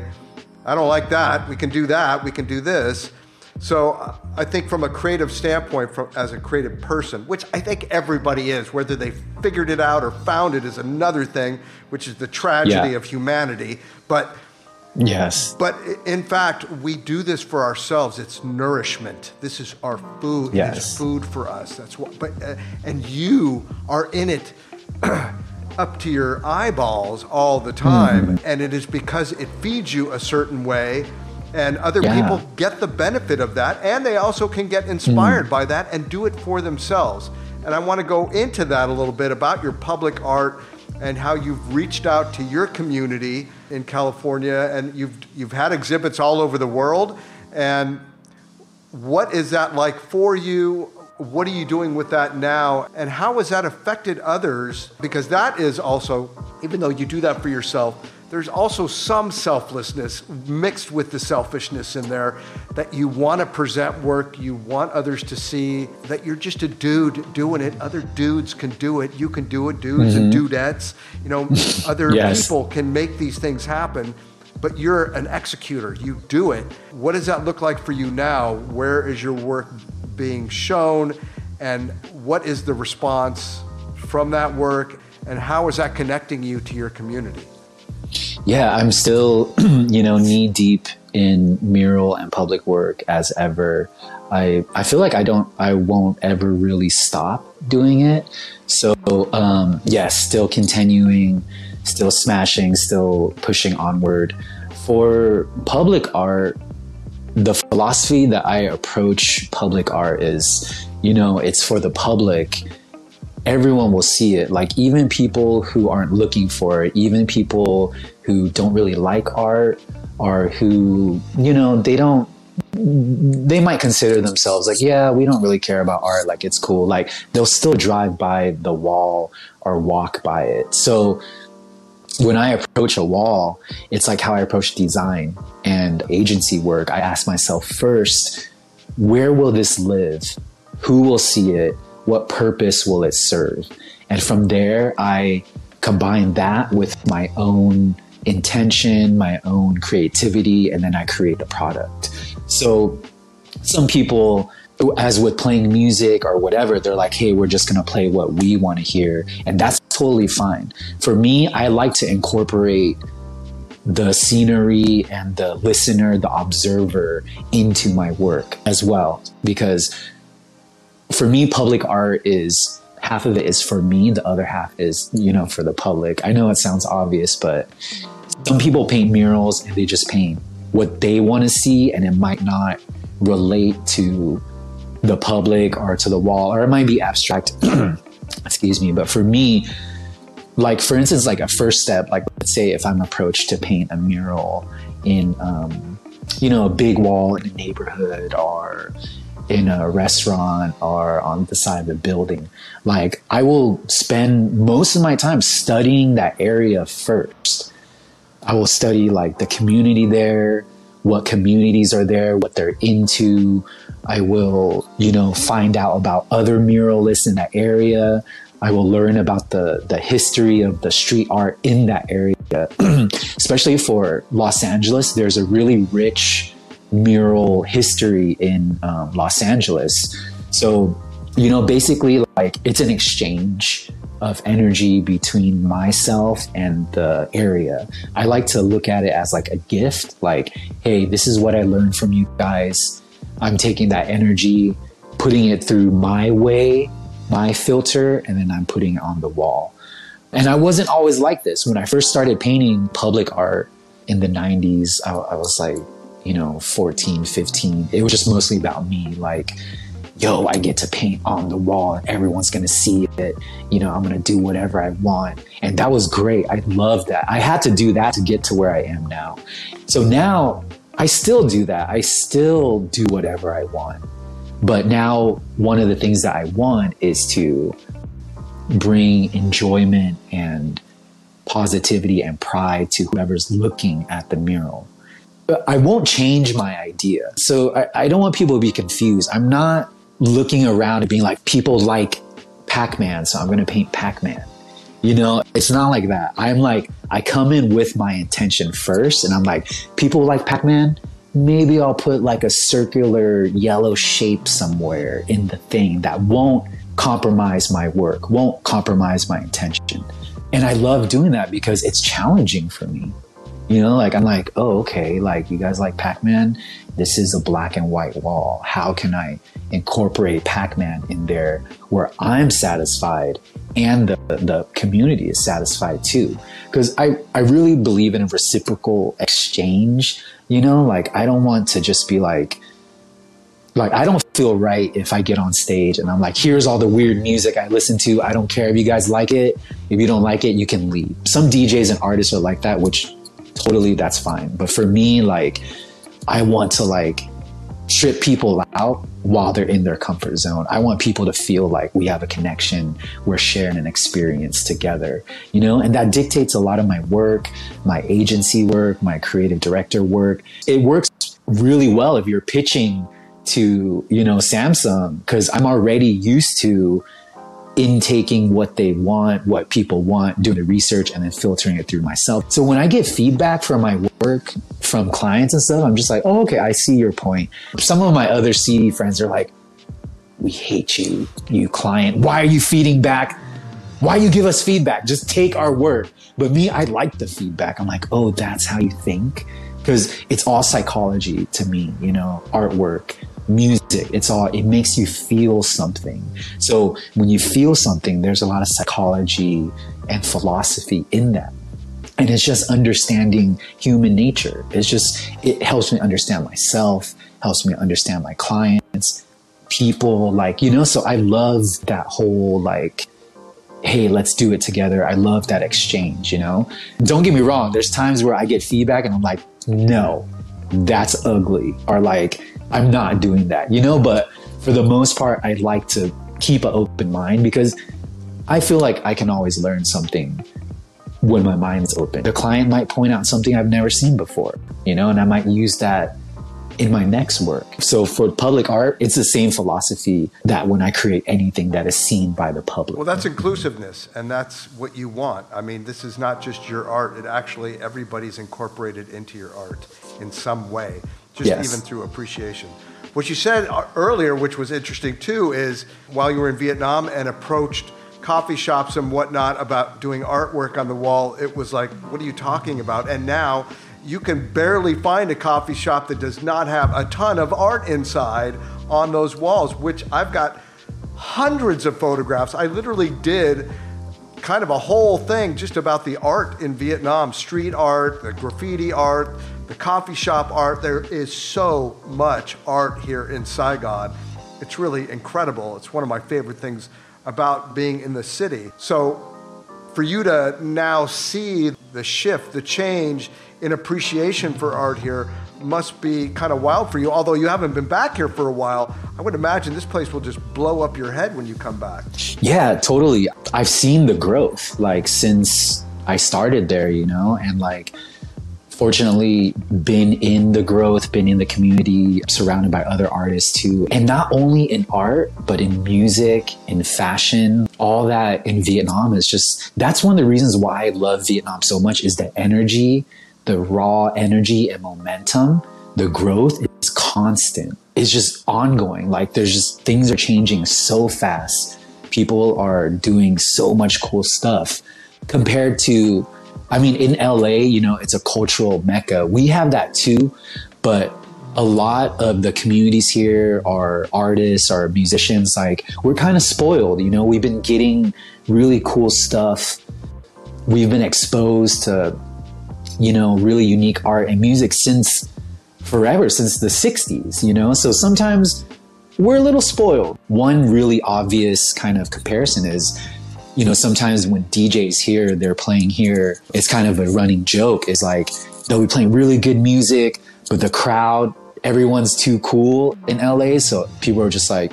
I don't like that. We can do that. We can do this. So I think from a creative standpoint, from, as a creative person, which I think everybody is, whether they figured it out or found it is another thing, which is the tragedy yeah. of humanity. But yes, but in fact, we do this for ourselves. It's nourishment. This is our food. Yes. It's food for us. That's what. But uh, and you are in it. up to your eyeballs all the time. Mm-hmm. And it is because it feeds you a certain way. And other yeah. people get the benefit of that. And they also can get inspired mm. by that and do it for themselves. And I want to go into that a little bit about your public art and how you've reached out to your community in California and you've you've had exhibits all over the world and what is that like for you what are you doing with that now? And how has that affected others? Because that is also, even though you do that for yourself, there's also some selflessness mixed with the selfishness in there that you want to present work, you want others to see that you're just a dude doing it. Other dudes can do it. You can do it, dudes mm-hmm. and dudettes. You know, other yes. people can make these things happen but you're an executor. You do it. What does that look like for you now? Where is your work being shown, and what is the response from that work, and how is that connecting you to your community? Yeah, I'm still, you know, knee deep in mural and public work as ever. I I feel like I don't I won't ever really stop doing it. So um yes, yeah, still continuing, still smashing, still pushing onward. For public art, the philosophy that I approach public art is, you know, it's for the public. Everyone will see it. Like even people who aren't looking for it, even people who don't really like art or who, you know, they don't they might consider themselves like, yeah, we don't really care about art. Like it's cool. Like they'll still drive by the wall or walk by it. So when I approach a wall, it's like how I approach design and agency work. I ask myself first, where will this live? Who will see it? What purpose will it serve? And from there, I combine that with my own intention, my own creativity, and then I create a product. So some people as with playing music or whatever, they're like, hey, we're just going to play what we want to hear. And that's totally fine. For me, I like to incorporate the scenery and the listener, the observer into my work as well. Because for me, public art is half of it is for me, the other half is, you know, for the public. I know it sounds obvious, but some people paint murals and they just paint what they want to see and it might not relate to the public or to the wall, or it might be abstract. excuse me. But for me, like for instance, like a first step, like let's say if I'm approached to paint a mural in, um, you know, a big wall in a neighborhood or in a restaurant or on the side of a building, like I will spend most of my time studying that area first. I will study like the community there, what communities are there, what they're into. I will, you know, find out about other muralists in that area. I will learn about the the history of the street art in that area. Especially for Los Angeles, there's a really rich mural history in um, Los Angeles. So, you know, basically, like it's an exchange of energy between myself and the area. I like to look at it as like a gift, like, hey, this is what I learned from you guys. I'm taking that energy, putting it through my way, my filter, and then I'm putting it on the wall. And I wasn't always like this. When I first started painting public art in the 90s, I, I was like, you know, 14, 15. It was just mostly about me. Like, yo, I get to paint on the wall and everyone's going to see it. You know, I'm going to do whatever I want. And that was great. I love that. I had to do that to get to where I am now. So now I still do that. I still do whatever I want. But now one of the things that I want is to bring enjoyment and positivity and pride to whoever's looking at the mural. I won't change my idea. So I, I don't want people to be confused. I'm not looking around and being like, people like Pac Man, so I'm going to paint Pac Man. You know, it's not like that. I'm like, I come in with my intention first, and I'm like, people like Pac Man, maybe I'll put like a circular yellow shape somewhere in the thing that won't compromise my work, won't compromise my intention. And I love doing that because it's challenging for me. You know, like I'm like, oh, okay, like you guys like Pac Man? This is a black and white wall. How can I incorporate Pac Man in there where I'm satisfied and the, the community is satisfied too? Because I, I really believe in a reciprocal exchange. You know, like I don't want to just be like, like I don't feel right if I get on stage and I'm like, here's all the weird music I listen to. I don't care if you guys like it. If you don't like it, you can leave. Some DJs and artists are like that, which totally that's fine. But for me, like, I want to like strip people out while they're in their comfort zone. I want people to feel like we have a connection, we're sharing an experience together, you know, and that dictates a lot of my work, my agency work, my creative director work. It works really well if you're pitching to, you know, Samsung, because I'm already used to intaking what they want, what people want, doing the research, and then filtering it through myself. So when I get feedback from my work from clients and stuff, I'm just like, oh, okay, I see your point. Some of my other CD friends are like, we hate you, you client. Why are you feeding back? Why you give us feedback? Just take our word. But me, I like the feedback. I'm like, oh, that's how you think? Because it's all psychology to me, you know, artwork music. It's all it makes you feel something. So when you feel something there's a lot of psychology and philosophy in that. And it's just understanding human nature. It's just it helps me understand myself helps me understand my clients people like you know so i love that whole like hey let's do it together. I love that exchange you know? Don't get me wrong. There's times where i get feedback and i'm like no that's ugly. Or like I'm not doing that, you know, but for the most part, I like to keep an open mind because I feel like I can always learn something when my mind's open. The client might point out something I've never seen before, you know, and I might use that in my next work. So for public art, it's the same philosophy that when I create anything that is seen by the public. Well, that's inclusiveness, and that's what you want. I mean, this is not just your art, it actually, everybody's incorporated into your art in some way just yes. even through appreciation. What you said uh, earlier, which was interesting too, is while you were in Vietnam and approached coffee shops and whatnot about doing artwork on the wall, it was like, what are you talking about? And now you can barely find a coffee shop that does not have a ton of art inside on those walls, which I've got hundreds of photographs. I literally did kind of a whole thing just about the art in Vietnam street art, the graffiti art, the coffee shop art. There is so much art here in Saigon. It's really incredible. It's one of my favorite things about being in the city. So, for you to now see the shift, the change in appreciation for art here must be kind of wild for you. Although you haven't been back here for a while, I would imagine this place will just blow up your head when you come back. Yeah, totally. I've seen the growth like since I started there, you know, and like fortunately been in the growth, been in the community, surrounded by other artists too. And not only in art, but in music, in fashion, all that in Vietnam is just that's one of the reasons why I love Vietnam so much is the energy, the raw energy and momentum. The growth is constant. It's just ongoing. Like there's just things are changing so fast. People are doing so much cool stuff compared to I mean, in LA, you know, it's a cultural mecca. We have that too, but a lot of the communities here are artists, are musicians. Like, we're kind of spoiled, you know, we've been getting really cool stuff. We've been exposed to, you know, really unique art and music since forever, since the 60s, you know? So sometimes we're a little spoiled. One really obvious kind of comparison is, you know, sometimes when DJs here, they're playing here, it's kind of a running joke. Is like they'll be playing really good music, but the crowd, everyone's too cool in LA, so people are just like,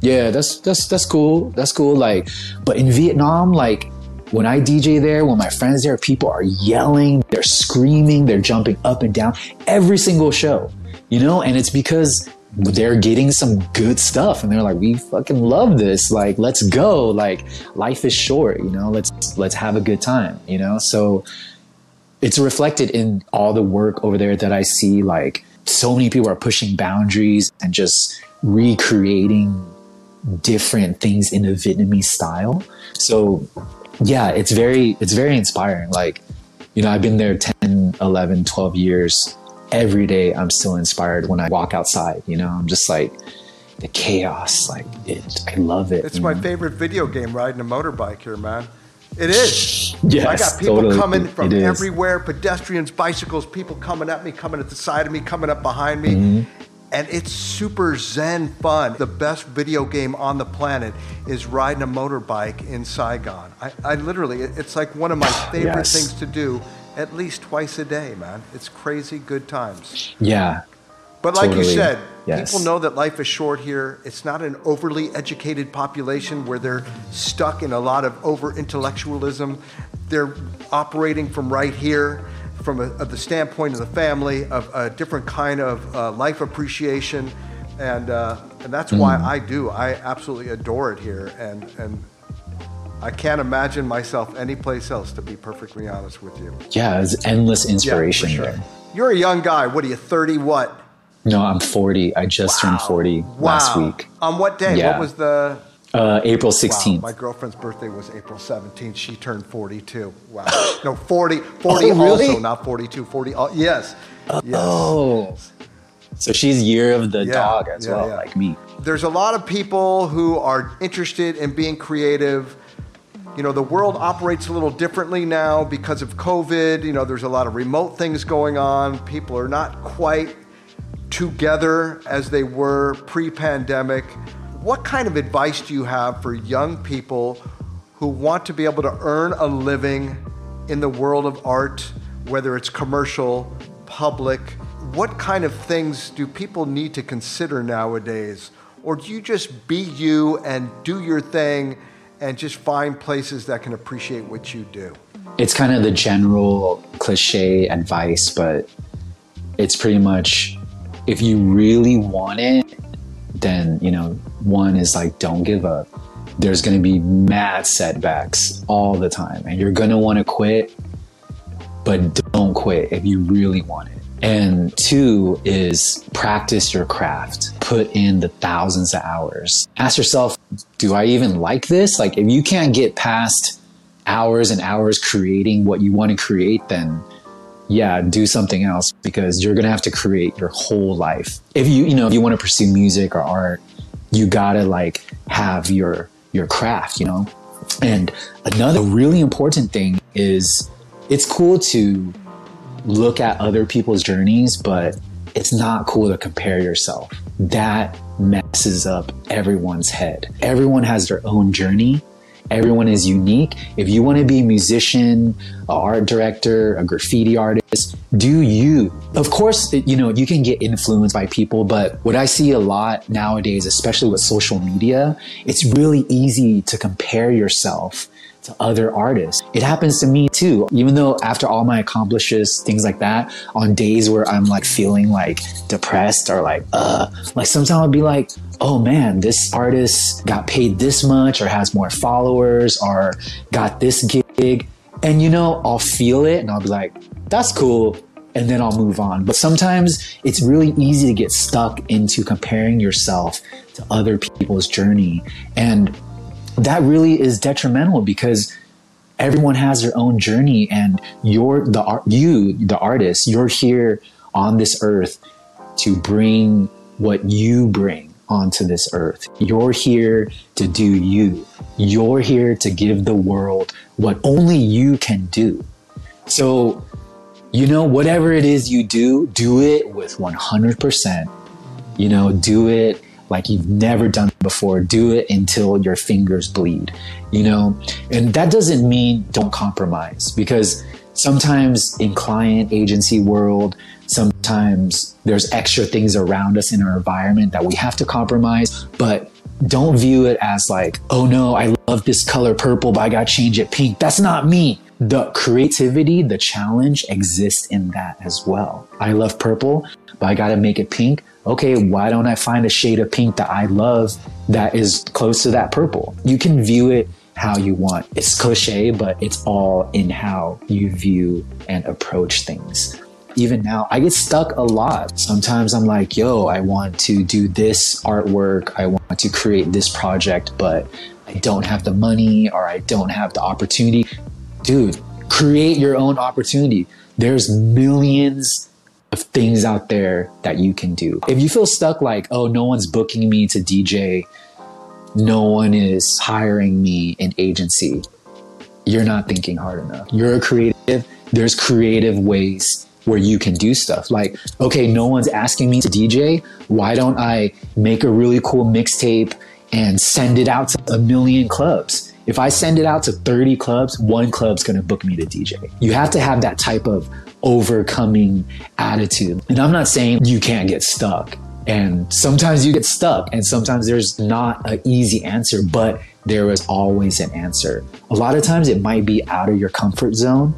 yeah, that's that's that's cool, that's cool. Like, but in Vietnam, like when I DJ there, when my friends there, people are yelling, they're screaming, they're jumping up and down every single show, you know, and it's because they're getting some good stuff and they're like we fucking love this. Like let's go. Like life is short you know? Let's let's have a good time you know? So it's reflected in all the work over there that i see like so many people are pushing boundaries and just recreating different things in a vietnamese style. So yeah it's very it's very inspiring. Like you know i've been there 10 11 12 years every day I'm still inspired when I walk outside. You know, I'm just like the chaos. Like it, I love it. It's my know? favorite video game. Riding a motorbike here, man. It is. Yes, I got people totally. coming from everywhere, pedestrians, bicycles, people coming at me, coming at the side of me, coming up behind me. Mm-hmm. And it's super zen fun. The best video game on the planet is riding a motorbike in Saigon. I, I literally, it's like one of my favorite yes. things to do at least twice a day, man. It's crazy good times. Yeah. But like totally. you said, yes. people know that life is short here. It's not an overly educated population where they're stuck in a lot of over intellectualism. They're operating from right here, from a, the standpoint of the family, of a different kind of uh, life appreciation. And, uh, and that's mm. why I do. I absolutely adore it here. And, and I can't imagine myself anyplace else, to be perfectly honest with you. Yeah, it's endless inspiration yeah, sure. You're a young guy. What are you, 30 what? No, I'm 40. I just wow. turned 40 wow. last week. On what day? Yeah. What was the. Uh, April 16th. Wow. My girlfriend's birthday was April 17th. She turned 42. Wow. no, 40, 40 oh, really? also, not 42. 40, uh, yes. Oh. Yes. So she's year of the yeah, dog as yeah, well, yeah. like me. There's a lot of people who are interested in being creative you know, the world operates a little differently now because of COVID. You know, there's a lot of remote things going on. People are not quite together as they were pre pandemic. What kind of advice do you have for young people who want to be able to earn a living in the world of art, whether it's commercial, public? What kind of things do people need to consider nowadays? Or do you just be you and do your thing? And just find places that can appreciate what you do. It's kind of the general cliche advice, but it's pretty much if you really want it, then, you know, one is like, don't give up. There's going to be mad setbacks all the time, and you're going to want to quit, but don't quit if you really want it. And two is practice your craft. Put in the thousands of hours. Ask yourself, do I even like this? Like, if you can't get past hours and hours creating what you want to create, then yeah, do something else because you're going to have to create your whole life. If you, you know, if you want to pursue music or art, you got to like have your, your craft, you know? And another really important thing is it's cool to look at other people's journeys, but it's not cool to compare yourself. That messes up everyone's head. Everyone has their own journey. Everyone is unique. If you want to be a musician, an art director, a graffiti artist, do you. Of course, you know, you can get influenced by people, but what I see a lot nowadays, especially with social media, it's really easy to compare yourself to other artists. It happens to me too. Even though after all my accomplishes, things like that, on days where I'm like feeling like depressed or like, uh, like sometimes I'll be like, oh man, this artist got paid this much or has more followers or got this gig. And you know, I'll feel it and I'll be like, that's cool. And then I'll move on. But sometimes it's really easy to get stuck into comparing yourself to other people's journey. And that really is detrimental because everyone has their own journey and you're the you the artist you're here on this earth to bring what you bring onto this earth. You're here to do you. You're here to give the world what only you can do. So you know whatever it is you do do it with 100% you know do it like you've never done before. Do it until your fingers bleed, you know? And that doesn't mean don't compromise because sometimes in client agency world, sometimes there's extra things around us in our environment that we have to compromise, but don't view it as like, oh no, I love this color purple, but I got to change it pink. That's not me. The creativity, the challenge exists in that as well. I love purple, but I got to make it pink. Okay, why don't I find a shade of pink that I love that is close to that purple? You can view it how you want. It's cliche, but it's all in how you view and approach things even now, I get stuck a lot. Sometimes I'm like, yo, I want to do this artwork, I want to create this project, but I don't have the money or I don't have the opportunity. Dude, create your own opportunity. There's millions of things out there that you can do. If you feel stuck like, oh, no one's booking me to DJ, no one is hiring me in agency, you're not thinking hard enough. You're a creative. There's creative ways where you can do stuff. Like, okay, no one's asking me to DJ. Why don't I make a really cool mixtape and send it out to a million clubs? If I send it out to 30 clubs, one club's gonna book me to DJ. You have to have that type of overcoming attitude. And I'm not saying you can't get stuck. And sometimes you get stuck, and sometimes there's not an easy answer, but there is always an answer. A lot of times it might be out of your comfort zone,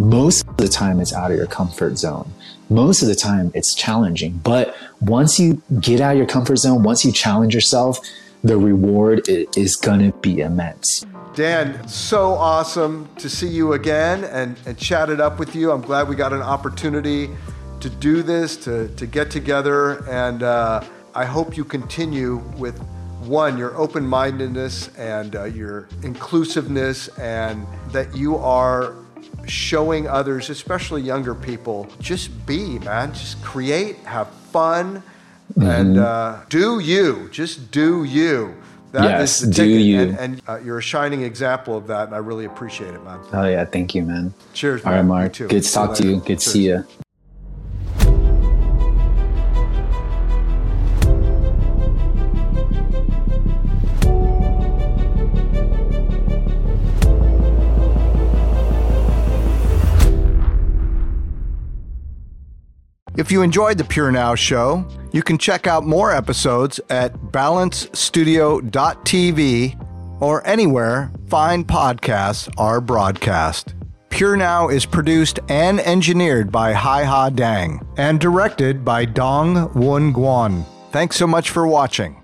most of the time it's out of your comfort zone. Most of the time it's challenging. But once you get out of your comfort zone, once you challenge yourself, the reward is going to be immense. Dan, so awesome to see you again and, and chat it up with you. I'm glad we got an opportunity to do this, to, to get together. And uh, I hope you continue with one, your open mindedness and uh, your inclusiveness, and that you are showing others, especially younger people, just be, man. Just create, have fun, mm-hmm. and uh, do you. Just do you. That yes, do you. And, and uh, you're a shining example of that, and I really appreciate it, man. Oh, yeah. Thank you, man. Cheers. All man. right, Mark. Good to talk to you. Good Cheers. to see you. If you enjoyed the Pure Now show, you can check out more episodes at balancestudio.tv or anywhere fine podcasts are broadcast. Pure Now is produced and engineered by Hai Ha Dang and directed by Dong Won Guan. Thanks so much for watching.